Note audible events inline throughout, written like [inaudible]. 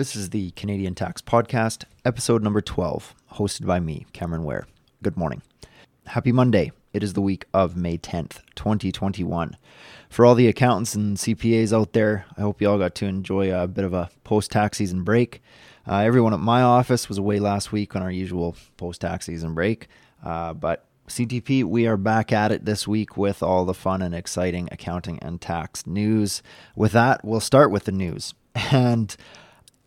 This is the Canadian Tax Podcast, episode number 12, hosted by me, Cameron Ware. Good morning. Happy Monday. It is the week of May 10th, 2021. For all the accountants and CPAs out there, I hope you all got to enjoy a bit of a post tax season break. Uh, everyone at my office was away last week on our usual post tax season break, uh, but CTP, we are back at it this week with all the fun and exciting accounting and tax news. With that, we'll start with the news. [laughs] And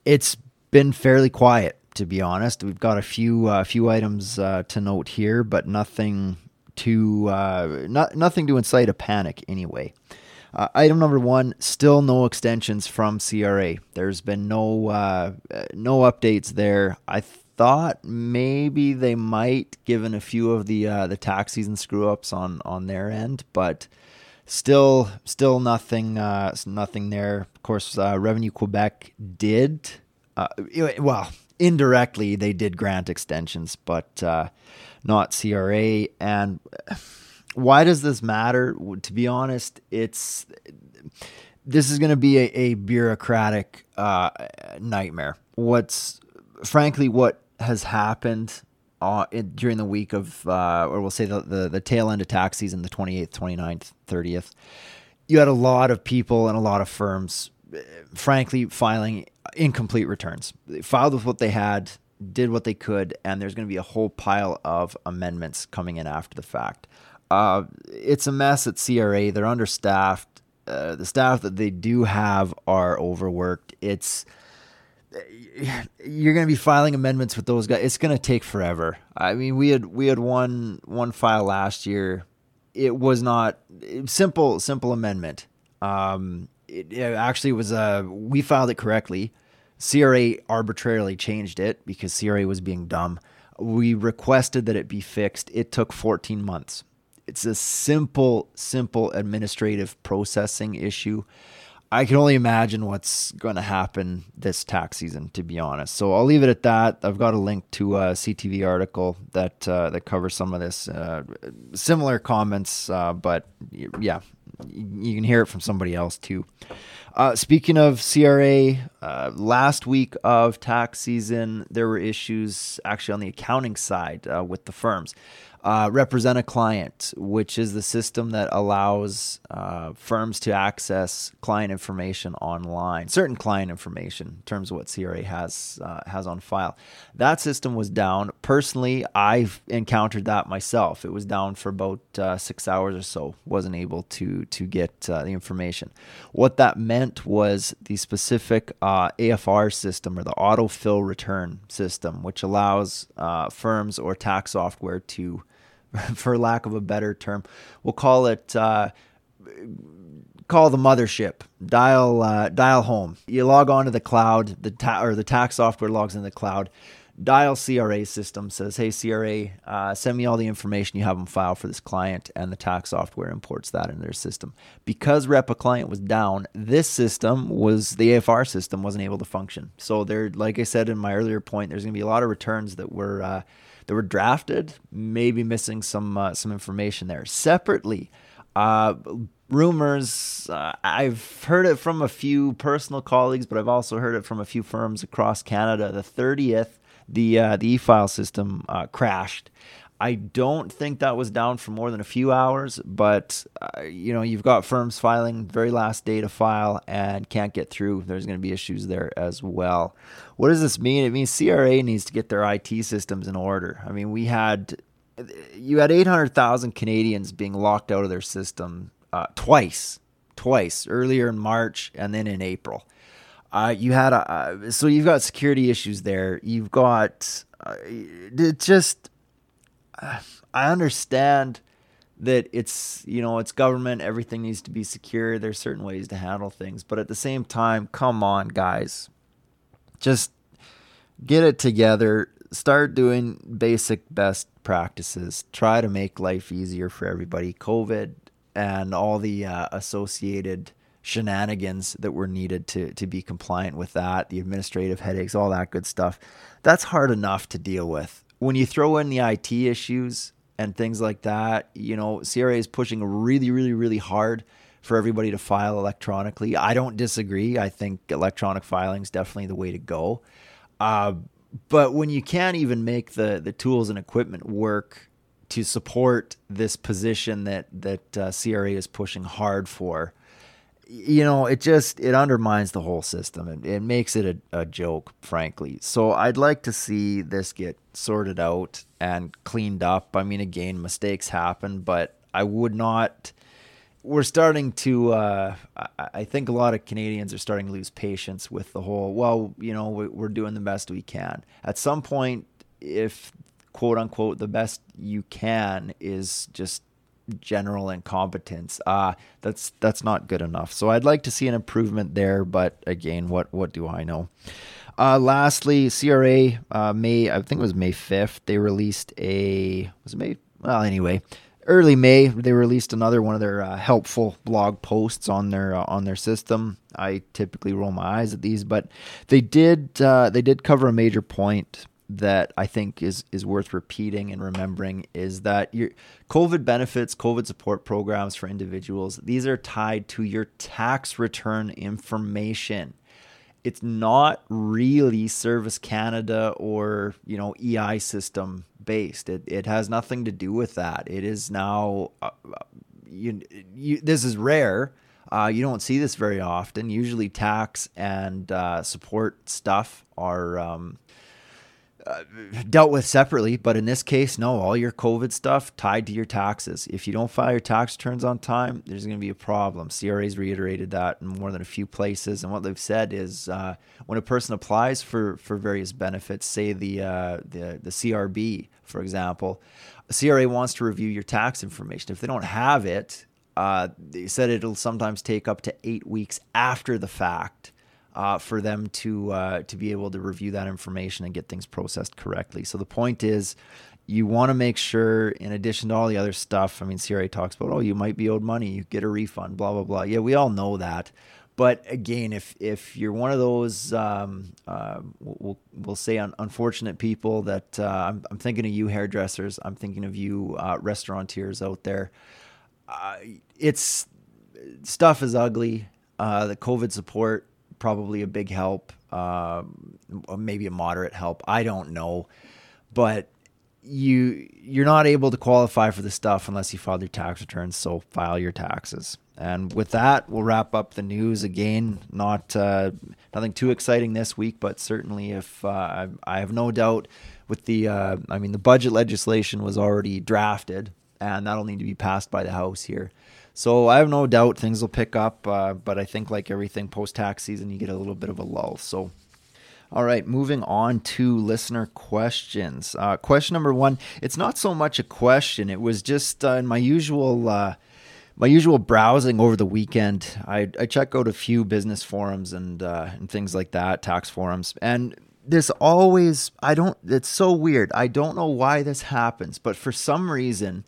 it's been fairly quiet, to be honest. We've got a few uh, few items uh, to note here, but nothing to uh, not nothing to incite a panic anyway. Uh, item number one: still no extensions from CRA. There's been no uh, no updates there. I thought maybe they might, given a few of the uh, the tax season screw ups on on their end, but still still nothing uh, nothing there. Of course, uh, Revenue Quebec did uh, well indirectly they did grant extensions, but uh, not CRA. And why does this matter? To be honest, it's this is going to be a, a bureaucratic uh, nightmare. What's frankly what has happened uh, in, during the week of, uh, or we'll say the, the, the tail end of tax season, the 28th, 29th, 30th, you had a lot of people and a lot of firms, frankly, filing incomplete returns. They filed with what they had, did what they could, and there's going to be a whole pile of amendments coming in after the fact. Uh, it's a mess at CRA. They're understaffed. Uh, the staff that they do have are overworked. It's you're going to be filing amendments with those guys. It's going to take forever. I mean, we had we had one one file last year. It was not simple simple amendment. Um, it, it actually was a we filed it correctly. CRA arbitrarily changed it because CRA was being dumb. We requested that it be fixed. It took 14 months. It's a simple simple administrative processing issue. I can only imagine what's going to happen this tax season, to be honest. So I'll leave it at that. I've got a link to a CTV article that uh, that covers some of this. Uh, similar comments, uh, but yeah, you can hear it from somebody else too. Uh, speaking of CRA, uh, last week of tax season, there were issues actually on the accounting side uh, with the firms. Uh, represent a client, which is the system that allows uh, firms to access client information online, certain client information in terms of what CRA has uh, has on file. That system was down. Personally, I've encountered that myself. It was down for about uh, six hours or so. wasn't able to to get uh, the information. What that meant was the specific uh, AFR system or the autofill return system, which allows firms or tax software to [laughs] for lack of a better term. We'll call it uh, call the mothership. Dial uh, dial home. You log on to the cloud. The ta- or the tax software logs in the cloud. Dial CRA system says, "Hey CRA, uh, send me all the information you have on file for this client," and the tax software imports that in their system. Because Rep a client was down, this system was the AFR system wasn't able to function. So there, like I said in my earlier point, there's going to be a lot of returns that were uh, that were drafted, maybe missing some uh, some information there. Separately, uh, rumors. Uh, I've heard it from a few personal colleagues, but I've also heard it from a few firms across Canada. The thirtieth, the uh, the e-file system uh, crashed. I don't think that was down for more than a few hours, but uh, you know, you've got firms filing very last day to file and can't get through. There's going to be issues there as well. What does this mean? It means CRA needs to get their IT systems in order. I mean, we had you had 800,000 Canadians being locked out of their system uh, twice, twice earlier in March and then in April. Uh, you had a, uh, so you've got security issues there. You've got uh, it just I understand that it's you know it's government. Everything needs to be secure. There's certain ways to handle things. But at the same time come on guys. Just get it together. Start doing basic best practices. Try to make life easier for everybody. Covid and all the uh, associated shenanigans that were needed to to be compliant with that the administrative headaches all that good stuff that's hard enough to deal with when you throw in the IT issues and things like that, you know, CRA is pushing really, really, really hard for everybody to file electronically. I don't disagree. I think electronic filing is definitely the way to go. Uh, but when you can't even make the the tools and equipment work to support this position that that uh, CRA is pushing hard for, you know, it just it undermines the whole system. It, it makes it a, a joke, frankly. So I'd like to see this get sorted out and cleaned up. I mean, again, mistakes happen, but I would not. We're starting to. Uh, I think a lot of Canadians are starting to lose patience with the whole. Well, you know, we're doing the best we can. At some point, if quote unquote the best you can is just general incompetence. Uh, that's that's not good enough. So I'd like to see an improvement there, but again, what what do I know? Uh, lastly, CRA uh, May I think it was May fifth. They released a was it May? Well, anyway, early May they released another one of their uh, helpful blog posts on their uh, on their system. I typically roll my eyes at these, but they did uh, they did cover a major point that I think is is worth repeating and remembering is that your COVID benefits, COVID support programs for individuals, these are tied to your tax return information. It's not really Service Canada or, you know, EI system based. It, it has nothing to do with that. It is now uh, you, you this is rare. Uh, you don't see this very often. Usually, tax and uh, support stuff are um, dealt with separately, but in this case, no, all your COVID stuff tied to your taxes. If you don't file your tax returns on time, there's going to be a problem. CRA's reiterated that in more than a few places, and what they've said is uh, when a person applies for for various benefits, say the uh, the the CRB, for example, CRA wants to review your tax information. If they don't have it, uh, they said it'll sometimes take up to eight weeks after the fact uh, for them to uh, to be able to review that information and get things processed correctly. So the point is, you want to make sure, in addition to all the other stuff, I mean, CRA talks about, oh, you might be owed money, you get a refund, blah blah blah. Yeah, we all know that. But again, if if you're one of those, um, uh, we'll, we'll say un- unfortunate people that uh, I'm, I'm thinking of you hairdressers, I'm thinking of you uh, restaurateurs out there. Uh, it's stuff is ugly. The COVID support probably a big help, uh, maybe a moderate help. I don't know, but you you're not able to qualify for the stuff unless you file your tax returns. So file your taxes. And with that, we'll wrap up the news again. Not uh, nothing too exciting this week, but certainly if uh, I, I, have no doubt with the uh, I mean the budget legislation was already drafted, and that'll need to be passed by the House here. So I have no doubt things will pick up, uh, but I think like everything post tax season, you get a little bit of a lull. So, all right, moving on to listener questions. Uh, question number one. It's not so much a question; it was just uh, in my usual. Uh, my usual browsing over the weekend, I, I check out a few business forums and uh, and things like that, tax forums, and this always I don't. It's so weird. I don't know why this happens, but for some reason,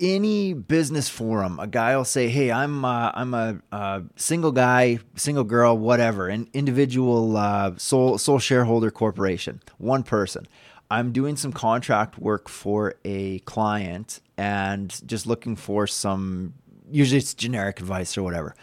any business forum, a guy will say, "Hey, I'm uh, I'm a, a, single guy, single girl, whatever, an individual uh, sole sole shareholder corporation, one person. I'm doing some contract work for a client and just looking for some. Usually, it's generic advice or whatever."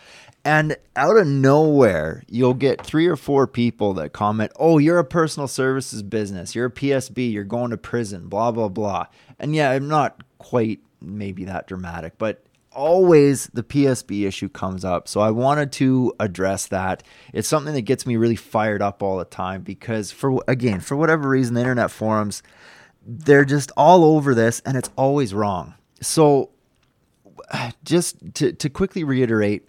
And out of nowhere, you'll get three or four people that comment, Oh, you're a personal services business. You're a PSB. You're going to prison, blah, blah, blah. And yeah, I'm not quite maybe that dramatic, but always the PSB issue comes up. So I wanted to address that. It's something that gets me really fired up all the time because for again, for whatever reason the internet forums they're just all over this and it's always wrong. So just to to quickly reiterate,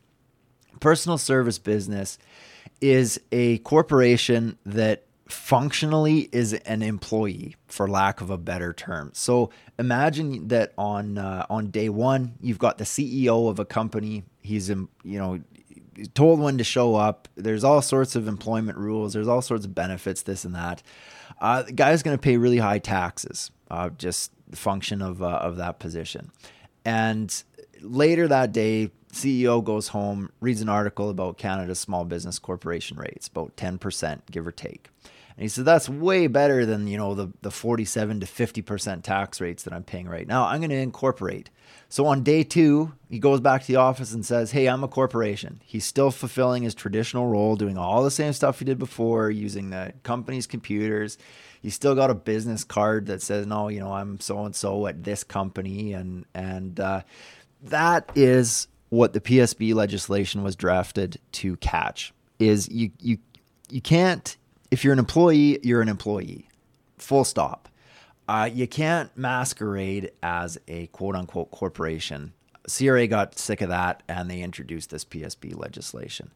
personal service business is a corporation that functionally is an employee for lack of a better term. So imagine that on uh, on day 1 you've got the CEO of a company, he's you know told when to show up. There's all sorts of employment rules, there's all sorts of benefits this and that. Uh, the guy's going to pay really high taxes, uh, just the function of uh, of that position. And later that day, CEO goes home, reads an article about Canada's small business corporation rates, about 10%, give or take. And he said, that's way better than, you know, the, the 47 to 50% tax rates that I'm paying right now. I'm going to incorporate. So on day two, he goes back to the office and says, Hey, I'm a corporation. He's still fulfilling his traditional role, doing all the same stuff he did before, using the company's computers. He's still got a business card that says, No, you know, I'm so and so at this company. And, and, uh, that is what the PSB legislation was drafted to catch is you you you can't if you're an employee, you're an employee. Full stop. Uh, you can't masquerade as a quote unquote corporation. CRA got sick of that and they introduced this PSB legislation.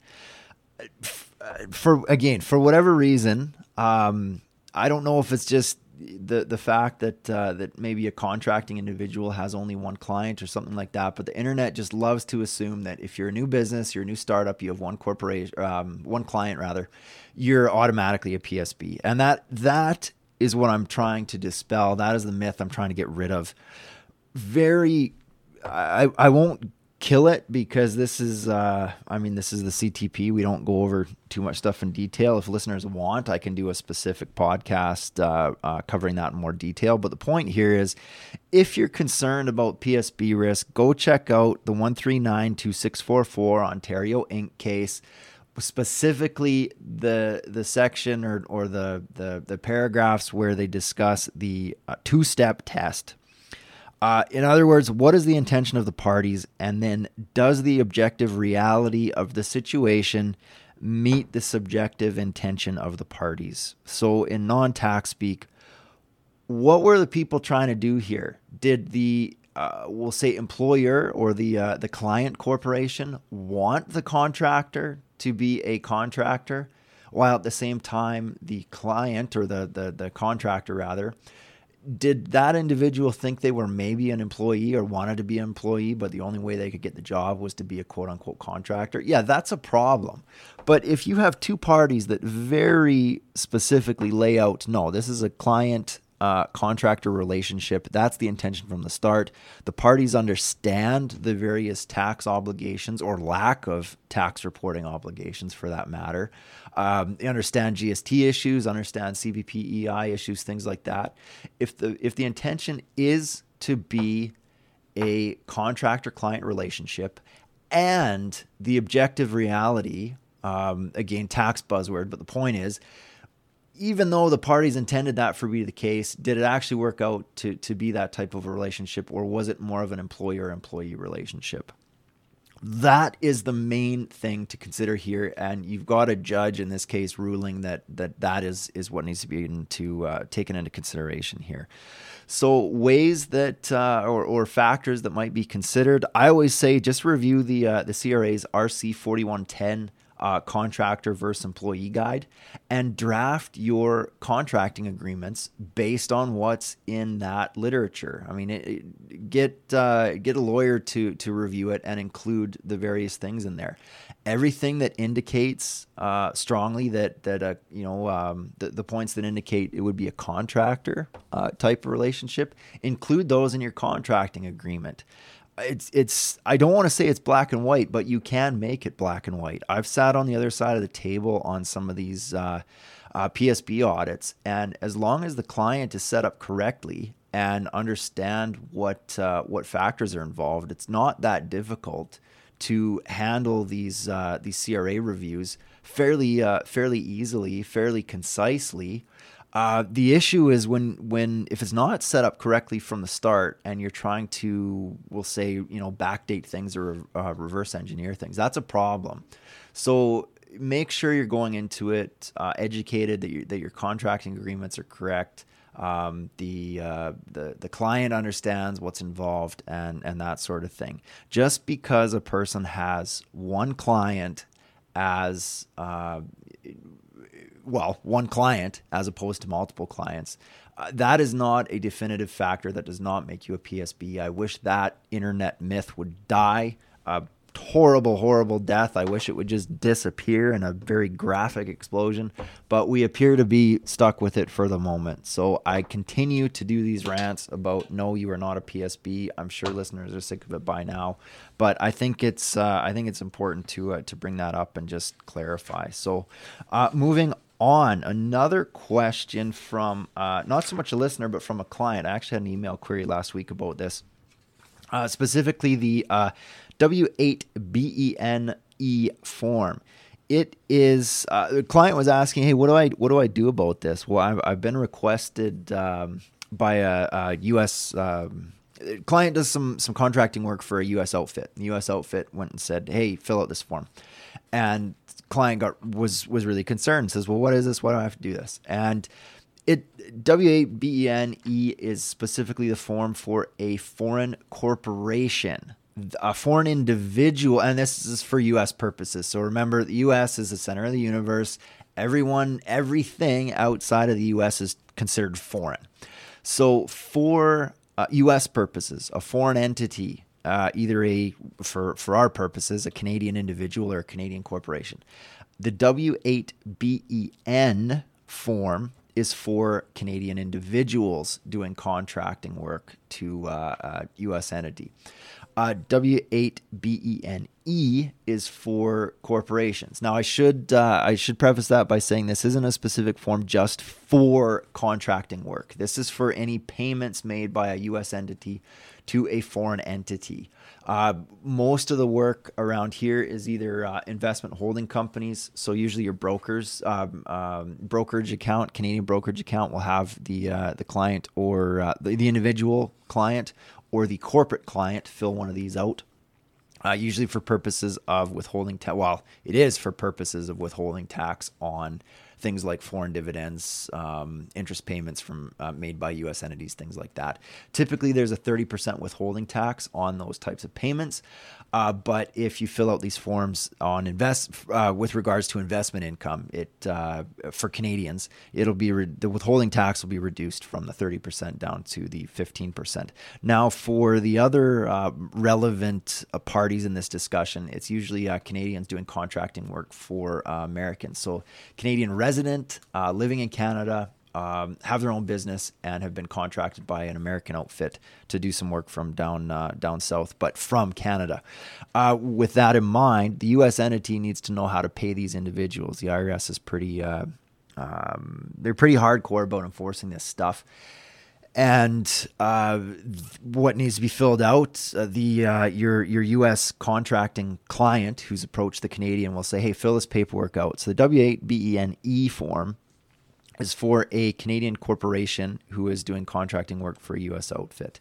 For again, for whatever reason, um, I don't know if it's just the the fact that uh, that maybe a contracting individual has only one client or something like that. But the internet just loves to assume that if you're a new business, you're a new startup, you have one corporation, um, one client rather, you're automatically a PSB, and that that is what I'm trying to dispel. That is the myth I'm trying to get rid of. Very, I I won't kill it because this is uh, i mean this is the ctp we don't go over too much stuff in detail. If listeners want i can do a specific podcast uh, uh, covering that in more detail. But the point here is if you're concerned about psb risk go check out the 1392644 ontario inc. case specifically the the section or, or the, the the paragraphs where they discuss the uh, two-step test uh, in other words, what is the intention of the parties? And then does the objective reality of the situation meet the subjective intention of the parties? So, in non tax speak, what were the people trying to do here? Did the uh, we'll say employer or the uh, the client corporation want the contractor to be a contractor, while at the same time the client or the the, the contractor rather did that individual think they were maybe an employee or wanted to be an employee, but the only way they could get the job was to be a quote unquote contractor? Yeah, that's a problem. But if you have two parties that very specifically lay out, no, this is a client uh, contractor relationship. That's the intention from the start. The parties understand the various tax obligations or lack of tax reporting obligations for that matter. Um, they understand GST issues, understand CPP issues, things like that. If the if the intention is to be a contractor client relationship and the objective reality, um, again, tax buzzword, but the point is even though the parties intended that for be the case, did it actually work out to to be that type of a relationship, or was it more of an employer employee relationship? That is the main thing to consider here, and you've got a judge in this case ruling that that that is is what needs to be into, uh, taken into consideration here. So ways that uh, or, or factors that might be considered, I always say just review the uh, the CRA's RC forty one ten uh, contractor versus employee guide and draft your contracting agreements based on what's in that literature. I mean, it, it, get uh, get a lawyer to to review it and include the various things in there. Everything that indicates uh, strongly that that uh, you know um, the, the points that indicate it would be a contractor uh, type of relationship include those in your contracting agreement it's it's I don't want to say it's black and white, but you can make it black and white. I've sat on the other side of the table on some of these uh, uh, PSB audits, and as long as the client is set up correctly and understand what uh, what factors are involved, it's not that difficult to handle these uh, these CRA reviews fairly uh, fairly easily, fairly concisely. Uh, the issue is when when if it's not set up correctly from the start, and you're trying to, we'll say, you know, backdate things or uh, reverse engineer things. That's a problem. So make sure you're going into it uh, educated that you, that your contracting agreements are correct. Um, the uh, the the client understands what's involved and and that sort of thing. Just because a person has one client as uh, well, one client as opposed to multiple clients. Uh, that is not a definitive factor. That does not make you a PSB. I wish that internet myth would die. a horrible, horrible death. I wish it would just disappear in a very graphic explosion, but we appear to be stuck with it for the moment. So I continue to do these rants about no, you are not a PSB. I'm sure listeners are sick of it by now, but I think it's uh, I think it's important to uh, to bring that up and just clarify. So uh, moving on another question from uh, not so much a listener, but from a client. I actually had an email query last week about this, uh, specifically the uh, W8BENE form. It is uh, the client was asking, "Hey, what do I what do I do about this?" Well, I've, I've been requested um, by a, a U.S. Um, client does some some contracting work for a U.S. outfit. The U.S. outfit went and said, "Hey, fill out this form," and client got was was really concerned. Says, "Well, what is this? Why do I have to do this?" And it W eight B E N E is specifically the form for a foreign corporation, a foreign individual, and this is for U.S. purposes. So remember, the U.S. is the center of the universe. Everyone, everything outside of the U.S. is considered foreign. So for uh, U.S. purposes, a foreign entity, uh, either a for for our purposes, a Canadian individual or a Canadian corporation. The W8BEN form is for Canadian individuals doing contracting work to uh, U.S. entity. Uh, W8BENE is for corporations. Now, I should uh, I should preface that by saying this isn't a specific form just for contracting work. This is for any payments made by a U.S. entity to a foreign entity. Uh, most of the work around here is either uh, investment holding companies. So usually your brokers, um, um, brokerage account, Canadian brokerage account will have the uh, the client or uh, the, the individual client or the corporate client fill one of these out. Uh, usually for purposes of withholding tax. Well, it is for purposes of withholding tax on things like foreign dividends, um, interest payments from uh, made by U.S. entities, things like that. Typically, there's a 30% withholding tax on those types of payments. Uh, but if you fill out these forms on invest uh, with regards to investment income, it uh, for Canadians, it'll be re- the withholding tax will be reduced from the 30% down to the 15%. Now, for the other uh, relevant uh, parties in this discussion, it's usually Canadians doing contracting work for Americans. So Canadian resident living in Canada um, have their own business and have been contracted by an American outfit to do some work from down uh, down south, but from Canada. Uh, with that in mind, the U.S. entity needs to know how to pay these individuals. The IRS is pretty uh, um, they're pretty hardcore about enforcing this stuff. And uh, what needs to be filled out, uh, the uh, your your U.S. contracting client who's approached the Canadian will say, "Hey, fill this paperwork out." So the W eight B E N E form is for a Canadian corporation who is doing contracting work for a U.S. outfit.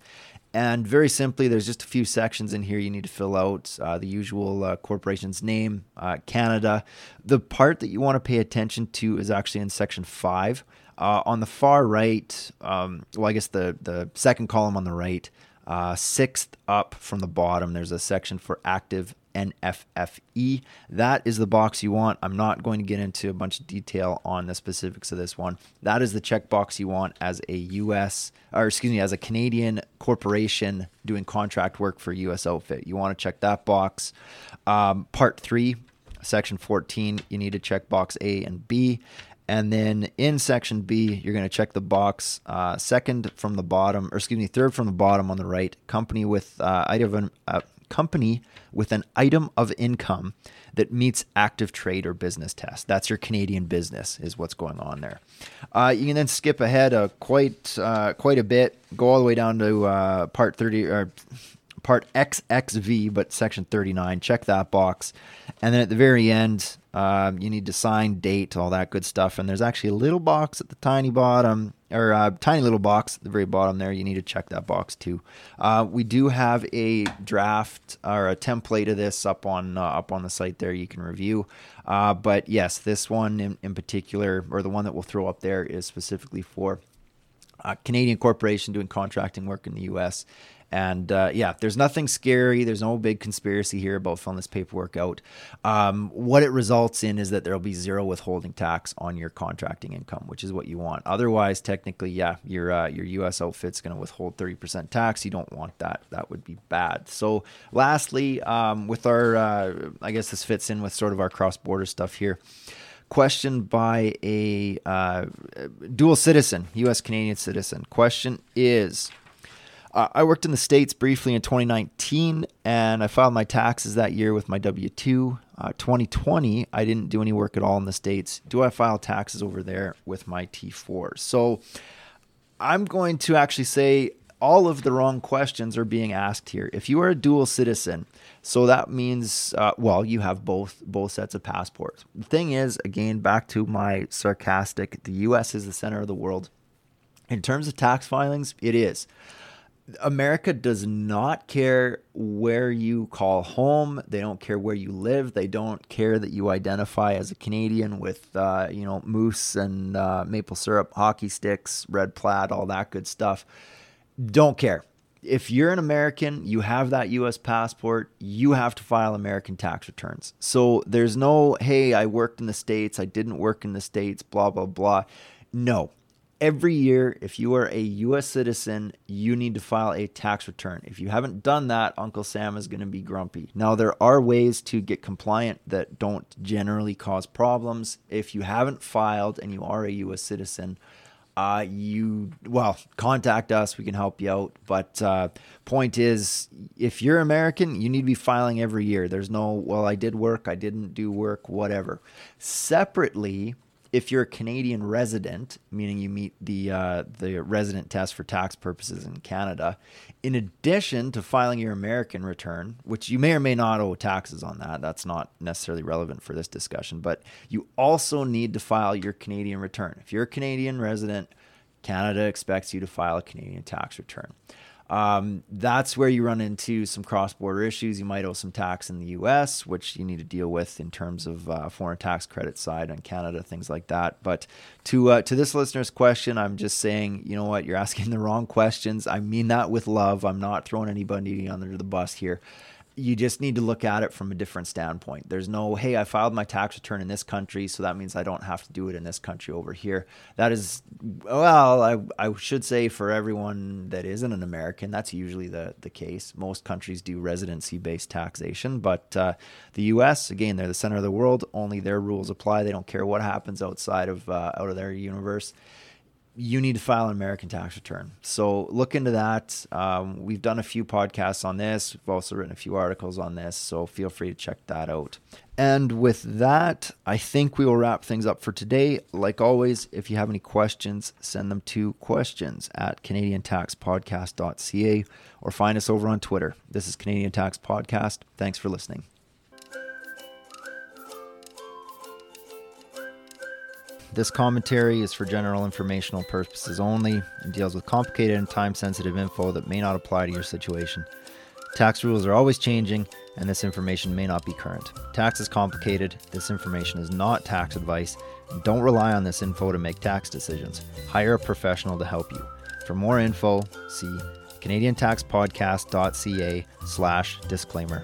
And very simply, there's just a few sections in here you need to fill out uh, the usual uh, corporation's name, uh, Canada. The part that you want to pay attention to is actually in section five. Uh, on the far right, um, well, I guess the, the second column on the right, uh, sixth up from the bottom, there's a section for active NFFE. That is the box you want. I'm not going to get into a bunch of detail on the specifics of this one. That is the checkbox you want as a US, or excuse me, as a Canadian corporation doing contract work for US outfit. You want to check that box. Um, part three, section 14, you need to check box A and B. And then in section B, you're going to check the box uh, second from the bottom, or excuse me, third from the bottom on the right. Company with uh, item, uh, company with an item of income that meets active trade or business test. That's your Canadian business, is what's going on there. Uh, you can then skip ahead uh, quite uh, quite a bit, go all the way down to uh, part thirty or part XXV, but section thirty nine. Check that box, and then at the very end, um, you need to sign, date, all that good stuff. And there's actually a little box at the tiny bottom or a uh, tiny little box at the very bottom there. You need to check that box too. Uh, we do have a draft or a template of this up on uh, up on the site there. You can review. Uh, but yes, this one in, in particular, or the one that we'll throw up there, is specifically for a Canadian corporation doing contracting work in the U.S. And uh, yeah, there's nothing scary. There's no big conspiracy here about filling this paperwork out. Um, what it results in is that there'll be zero withholding tax on your contracting income, which is what you want. Otherwise, technically, yeah, your uh, your U.S. outfit's going to withhold 30% tax. You don't want that. That would be bad. So, lastly, um, with our, uh, I guess this fits in with sort of our cross border stuff here question by a uh, dual citizen, U.S. Canadian citizen. Question is I worked in the States briefly in 2019 and I filed my taxes that year with my W 2. Uh, 2020, I didn't do any work at all in the States. Do I file taxes over there with my T4? So I'm going to actually say all of the wrong questions are being asked here. If you are a dual citizen, so that means, uh, well, you have both both sets of passports. The thing is, again, back to my sarcastic, the U.S. is the center of the world. In terms of tax filings, it is. America does not care where you call home. They don't care where you live. They don't care that you identify as a Canadian with, uh, you know, moose and uh, maple syrup, hockey sticks, red plaid, all that good stuff. Don't care. If you're an American, you have that US passport, you have to file American tax returns. So there's no, hey, I worked in the States, I didn't work in the States, blah, blah, blah. No, every year, if you are a U.S. citizen, you need to file a tax return. If you haven't done that, Uncle Sam is going to be grumpy. Now, there are ways to get compliant that don't generally cause problems. If you haven't filed and you are a U.S. citizen, uh, you well contact us we can help you out but uh, point is if you're american you need to be filing every year there's no well i did work i didn't do work whatever separately if you're a Canadian resident, meaning you meet the uh, the resident test for tax purposes in Canada, in addition to filing your American return, which you may or may not owe taxes on that, that's not necessarily relevant for this discussion, but you also need to file your Canadian return. If you're a Canadian resident, Canada expects you to file a Canadian tax return. Um, that's where you run into some cross border issues. You might owe some tax in the US, which you need to deal with in terms of uh, foreign tax credit side on Canada, things like that. But to, uh, to this listener's question, I'm just saying, you know what, you're asking [laughs] the wrong questions. I mean that with love. I'm not throwing anybody under the bus here you just need to look at it from a different standpoint. There's no, hey, I filed my tax return in this country, so that means I don't have to do it in this country over here. That is, well, I, I should say for everyone that isn't an American, that's usually the, the case. Most countries do residency based taxation, but uh, the US, again, they're the center of the world. Only their rules apply. They don't care what happens outside of, uh, out of their universe you need to file an American tax return. So look into that. Um, we've done a few podcasts on this. We've also written a few articles on this. So feel free to check that out. And with that, I think we will wrap things up for today. Like always, if you have any questions, send them to questions at CanadianTaxPodcast.ca or find us over on Twitter. This is Canadian Tax Podcast. Thanks for listening. This commentary is for general informational purposes only and deals with complicated and time sensitive info that may not apply to your situation. Tax rules are always changing, and this information may not be current. Tax is complicated, this information is not tax advice, don't rely on this info to make tax decisions. Hire a professional to help you. For more info, see CanadianTaxPodcast.ca slash disclaimer.